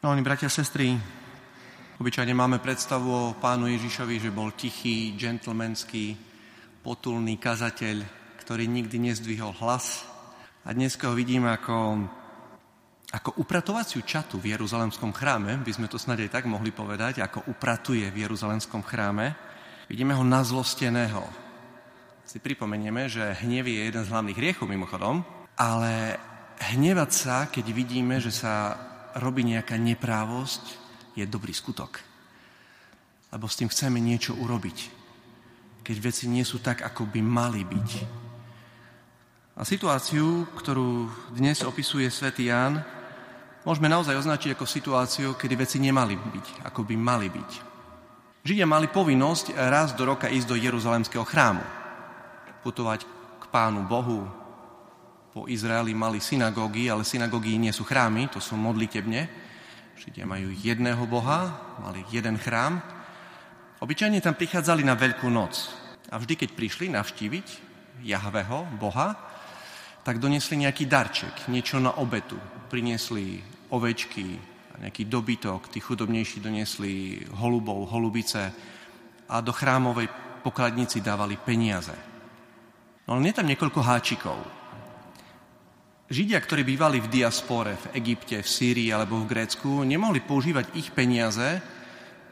Milí bratia a sestry, obyčajne máme predstavu o pánu Ježišovi, že bol tichý, džentlmenský, potulný kazateľ, ktorý nikdy nezdvihol hlas. A dnes ho vidíme ako, ako upratovaciu čatu v Jeruzalemskom chráme, by sme to snad aj tak mohli povedať, ako upratuje v Jeruzalemskom chráme. Vidíme ho nazlosteného. Si pripomenieme, že hnev je jeden z hlavných hriechov mimochodom, ale hnevať sa, keď vidíme, že sa robí nejaká neprávosť, je dobrý skutok. Lebo s tým chceme niečo urobiť. Keď veci nie sú tak, ako by mali byť. A situáciu, ktorú dnes opisuje svätý Ján, môžeme naozaj označiť ako situáciu, kedy veci nemali byť, ako by mali byť. Židia mali povinnosť raz do roka ísť do Jeruzalemského chrámu. Putovať k Pánu Bohu, po Izraeli mali synagógy, ale synagógy nie sú chrámy, to sú modlitebne. Židia majú jedného Boha, mali jeden chrám. Obyčajne tam prichádzali na Veľkú noc. A vždy, keď prišli navštíviť Jahveho, Boha, tak donesli nejaký darček, niečo na obetu. Priniesli ovečky, nejaký dobytok, tí chudobnejší donesli holubov, holubice a do chrámovej pokladnici dávali peniaze. No ale nie tam niekoľko háčikov. Židia, ktorí bývali v diaspore, v Egypte, v Sýrii alebo v Grécku, nemohli používať ich peniaze,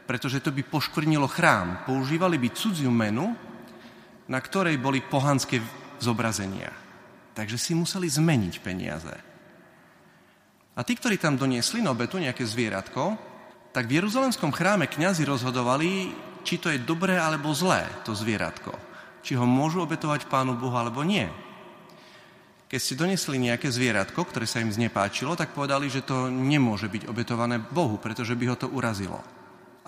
pretože to by poškvrnilo chrám. Používali by cudziu menu, na ktorej boli pohanské zobrazenia. Takže si museli zmeniť peniaze. A tí, ktorí tam doniesli na obetu nejaké zvieratko, tak v Jeruzalemskom chráme kňazi rozhodovali, či to je dobré alebo zlé, to zvieratko. Či ho môžu obetovať Pánu Bohu alebo nie keď si donesli nejaké zvieratko, ktoré sa im znepáčilo, tak povedali, že to nemôže byť obetované Bohu, pretože by ho to urazilo.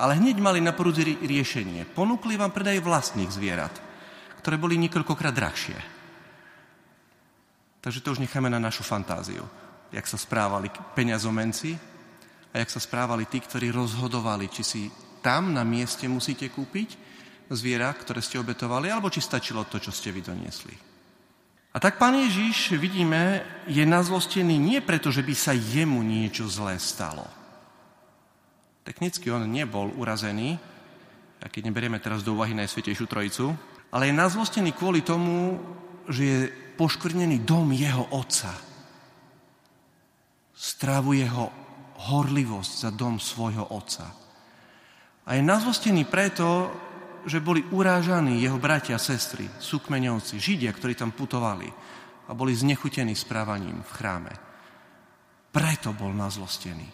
Ale hneď mali na prúdzi riešenie. Ponúkli vám predaj vlastných zvierat, ktoré boli niekoľkokrát drahšie. Takže to už necháme na našu fantáziu. Jak sa správali peňazomenci a jak sa správali tí, ktorí rozhodovali, či si tam na mieste musíte kúpiť zviera, ktoré ste obetovali, alebo či stačilo to, čo ste vy doniesli. A tak pán Ježiš, vidíme, je nazlostený nie preto, že by sa jemu niečo zlé stalo. Technicky on nebol urazený, a keď neberieme teraz do úvahy Najsvetejšiu Trojicu, ale je nazlostený kvôli tomu, že je poškvrnený dom jeho otca. Stravuje ho horlivosť za dom svojho otca. A je nazlostený preto, že boli urážaní jeho bratia sestry, súkmeňovci, židia, ktorí tam putovali a boli znechutení správaním v chráme. Preto bol nazlostený.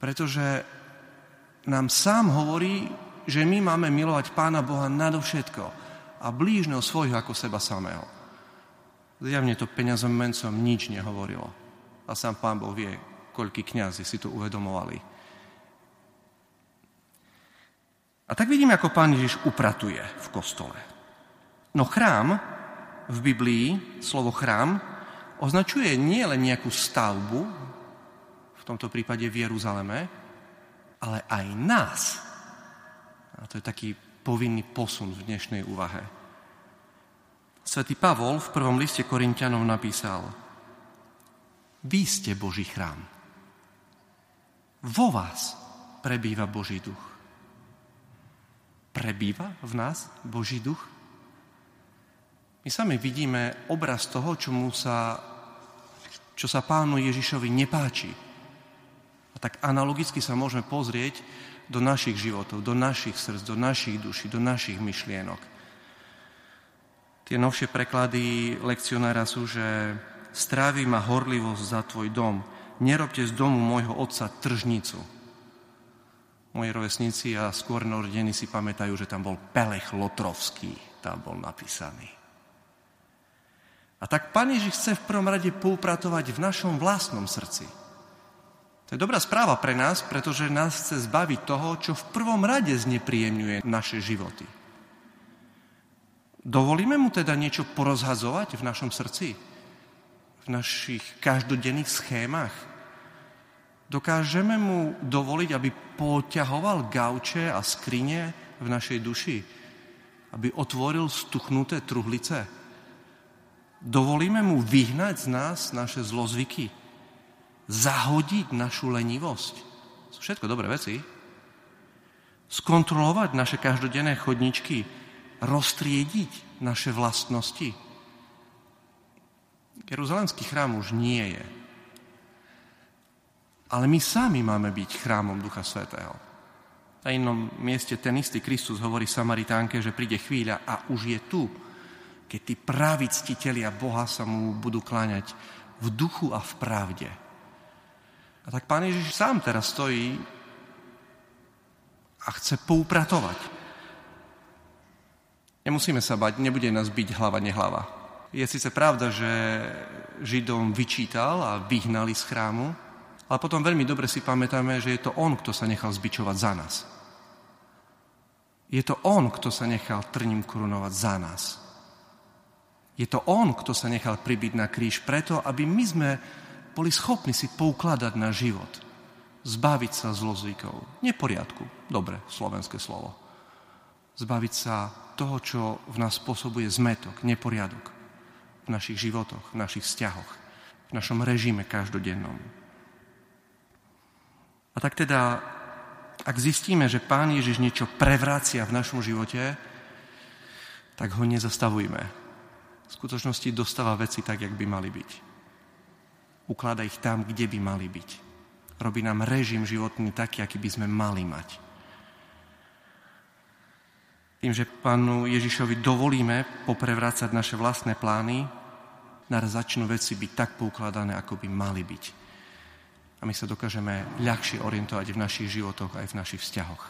Pretože nám sám hovorí, že my máme milovať Pána Boha nadovšetko a blížneho svojho ako seba samého. Zjavne to peniazom mencom nič nehovorilo. A sám Pán Boh vie, koľký kniazy si to uvedomovali. A tak vidíme, ako pán Ježiš upratuje v kostole. No chrám v Biblii, slovo chrám, označuje nie len nejakú stavbu, v tomto prípade v Jeruzaleme, ale aj nás. A to je taký povinný posun v dnešnej úvahe. Svetý Pavol v prvom liste Korintianov napísal Vy ste Boží chrám. Vo vás prebýva Boží duch. Prebýva v nás Boží duch? My sami vidíme obraz toho, čomu sa, čo sa pánu Ježišovi nepáči. A tak analogicky sa môžeme pozrieť do našich životov, do našich srdc, do našich duší, do našich myšlienok. Tie novšie preklady lekcionára sú, že strávi ma horlivosť za tvoj dom. Nerobte z domu môjho otca tržnicu. Moji rovesníci a skôr narodení si pamätajú, že tam bol Pelech Lotrovský, tam bol napísaný. A tak Pán Ježiš chce v prvom rade poupratovať v našom vlastnom srdci. To je dobrá správa pre nás, pretože nás chce zbaviť toho, čo v prvom rade znepríjemňuje naše životy. Dovolíme mu teda niečo porozhazovať v našom srdci? V našich každodenných schémach? Dokážeme mu dovoliť, aby poťahoval gauče a skrine v našej duši? Aby otvoril stuchnuté truhlice? Dovolíme mu vyhnať z nás naše zlozvyky? zahodiť našu lenivosť. Sú všetko dobré veci. Skontrolovať naše každodenné chodničky, roztriediť naše vlastnosti. Jeruzalemský chrám už nie je. Ale my sami máme byť chrámom Ducha Svetého. Na inom mieste ten istý Kristus hovorí Samaritánke, že príde chvíľa a už je tu, keď tí praví ctitelia Boha sa mu budú kláňať v duchu a v pravde. A tak Pán Ježiš sám teraz stojí a chce poupratovať. Nemusíme sa bať, nebude nás byť hlava, nehlava. Je síce pravda, že Židom vyčítal a vyhnali z chrámu, ale potom veľmi dobre si pamätáme, že je to on, kto sa nechal zbičovať za nás. Je to on, kto sa nechal trním korunovať za nás. Je to on, kto sa nechal pribiť na kríž preto, aby my sme boli schopní si poukladať na život. Zbaviť sa zlozvykov. Neporiadku. Dobre, slovenské slovo. Zbaviť sa toho, čo v nás spôsobuje zmetok, neporiadok. V našich životoch, v našich vzťahoch, v našom režime každodennom. A tak teda, ak zistíme, že Pán Ježiš niečo prevrácia v našom živote, tak ho nezastavujme. V skutočnosti dostáva veci tak, jak by mali byť. Uklada ich tam, kde by mali byť. Robí nám režim životný taký, aký by sme mali mať. Tým, že pánu Ježišovi dovolíme poprevrácať naše vlastné plány, naraz začnú veci byť tak poukladané, ako by mali byť a my sa dokážeme ľahšie orientovať v našich životoch aj v našich vzťahoch.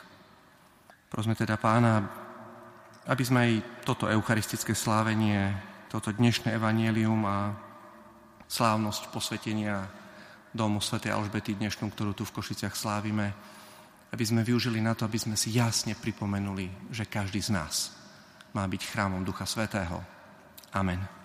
Prosme teda pána, aby sme aj toto eucharistické slávenie, toto dnešné evanielium a slávnosť posvetenia domu Sv. Alžbety dnešnú, ktorú tu v Košiciach slávime, aby sme využili na to, aby sme si jasne pripomenuli, že každý z nás má byť chrámom Ducha Svetého. Amen.